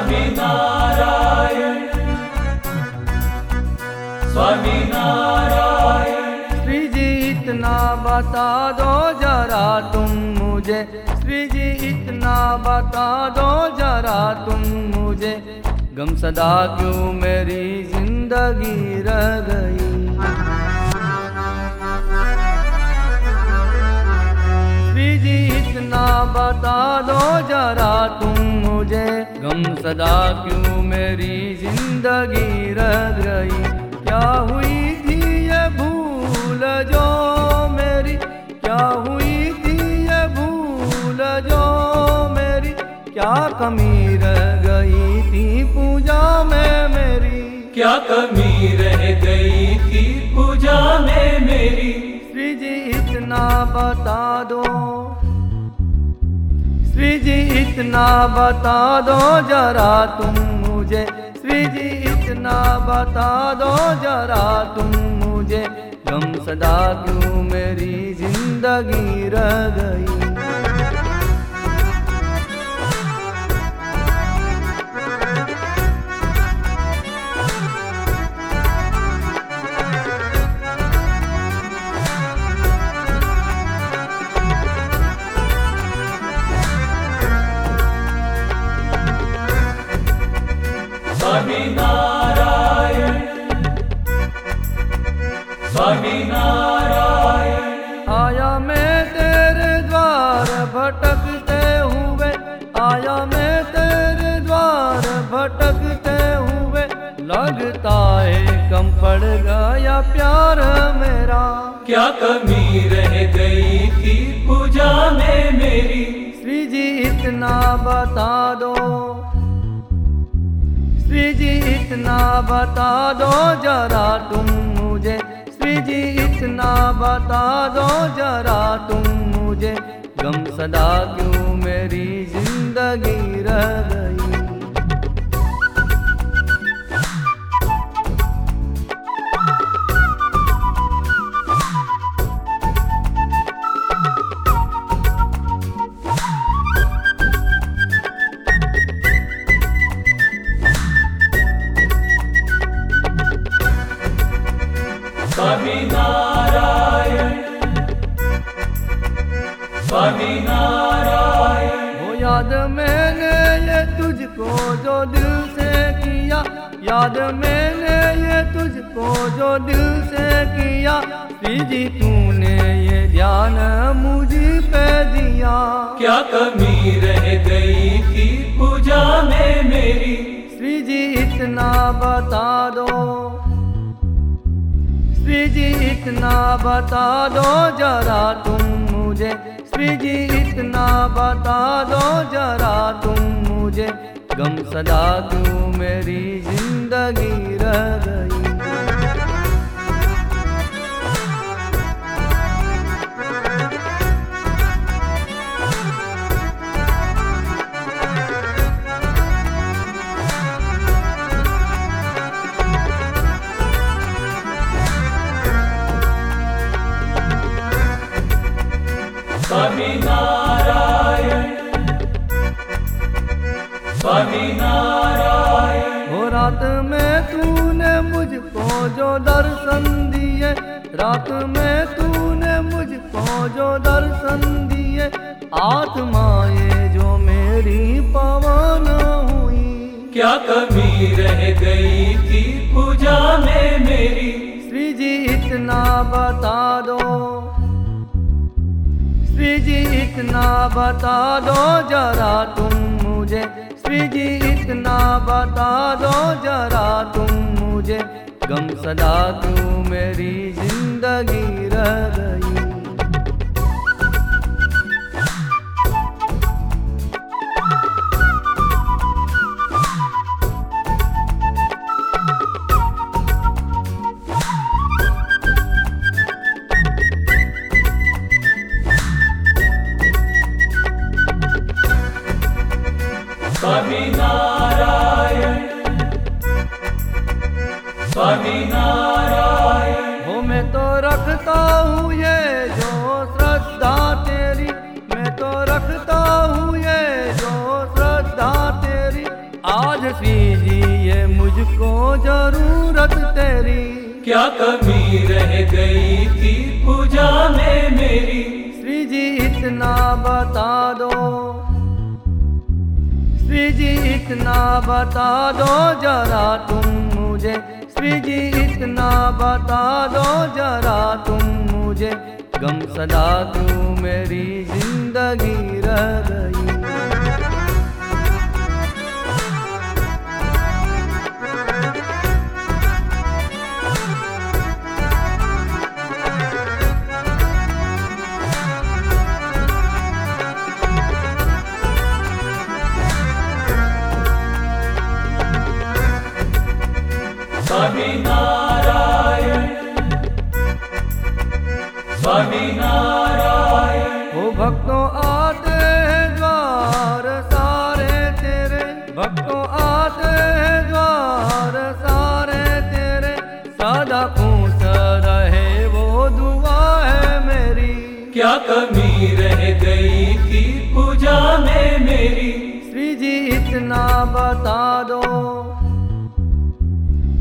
स्वामी नारायण स्वामी नारायण श्री जी इतना बता दो जरा तुम मुझे श्री जी इतना बता दो जरा तुम मुझे गम सदा क्यों मेरी ज़िंदगी रह गई श्री जी इतना बता दो जरा तुम गम सदा क्यों मेरी ज़िंदगी रह गई? क्या हुई थी ये भूल जो मेरी? क्या हुई थी ये भूल जो मेरी? क्या कमी रह गई थी पूजा में मेरी? क्या कमी रह गई थी पूजा में मेरी? श्री जी इतना बता दो जी, इतना बता दो जरा तुम मुझे। श्री जी, इतना बता दो जरा तुम मुझे। गम सदा क्यों मेरी ज़िंदगी रह गई? स्वामी नारायण आया मैं तेरे द्वार भटकते हुए आया मैं तेरे द्वार भटकते हुए। लगता है कम पड़ गया प्यार मेरा। क्या कमी रह गई थी पूजा में मेरी? श्री जी इतना बता दो। श्री जी इतना बता दो जरा तुम जी इतना बता दो जरा तुम मुझे गम सदा क्यों मेरी ज़िंदगी रह गई? स्वामी नारायण वो याद मैंने ये तुझको जो दिल से किया याद मैंने ये तुझको जो दिल से किया श्री जी तूने ये ध्यान मुझ पे दिया। क्या कमी रह गई थी पूजा में मेरी? श्री जी इतना बता दो। श्री जी इतना बता दो जरा तुम मुझे श्री जी, इतना बता दो जरा तुम मुझे। गम सदा क्यों मेरी ज़िंदगी रह गई स्वामी नारायण। स्वामी नारायण रात में तूने मुझको जो दर्शन दिए रात में तूने मुझको जो दर्शन दिए आत्माएँ जो मेरी पवन हुई। क्या कमी रह गई थी पूजा में मेरी? श्री जी इतना बता दो। जी इतना बता दो जरा तुम मुझे। जी इतना बता दो जरा तुम मुझे। गम सदा तू मेरी ज़िंदगी रह गई स्वामी नारायण। स्वामी नारायण हो मैं तो रखता हूँ ये जो श्रद्धा तेरी। मैं तो रखता हूँ ये जो श्रद्धा तेरी। आज ज़रूरत तेरी। क्या कमी रह गई थी पूजा में मेरी? श्री जी इतना बता दो। जी इतना बता दो जरा तुम मुझे। जी इतना बता दो जरा तुम मुझे। गम सदा तू मेरी ज़िंदगी रह गई कमी रह गई थी पूजा में मेरी। श्री जी, इतना बता दो।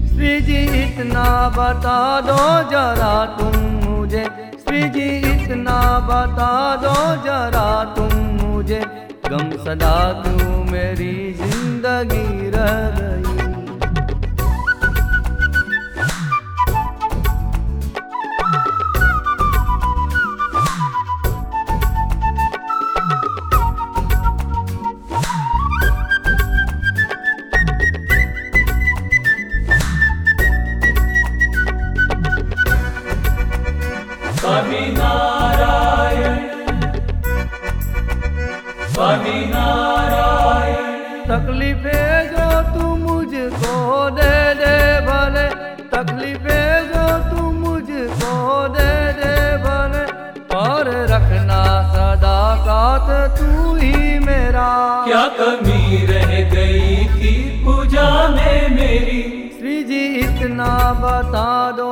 श्री जी, इतना बता दो जरा तुम मुझे। श्री जी, इतना बता दो जरा तुम मुझे। गम सदा क्यों मेरी ज़िंदगी रह गई। तकलीफें जो तू मुझको दे दे भले तकलीफें जो तू मुझको दे दे भले पर रखना सदा साथ तू ही मेरा। क्या कमी रह गई थी पूजा में मेरी? श्री जी इतना बता दो।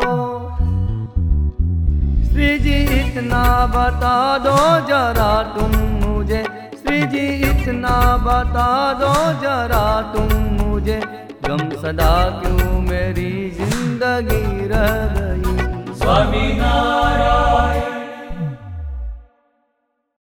श्री जी इतना बता दो जरा तुम। जी इतना बता दो जरा तुम मुझे गम सदा क्यों मेरी ज़िंदगी रह गई? स्वामी नारायण।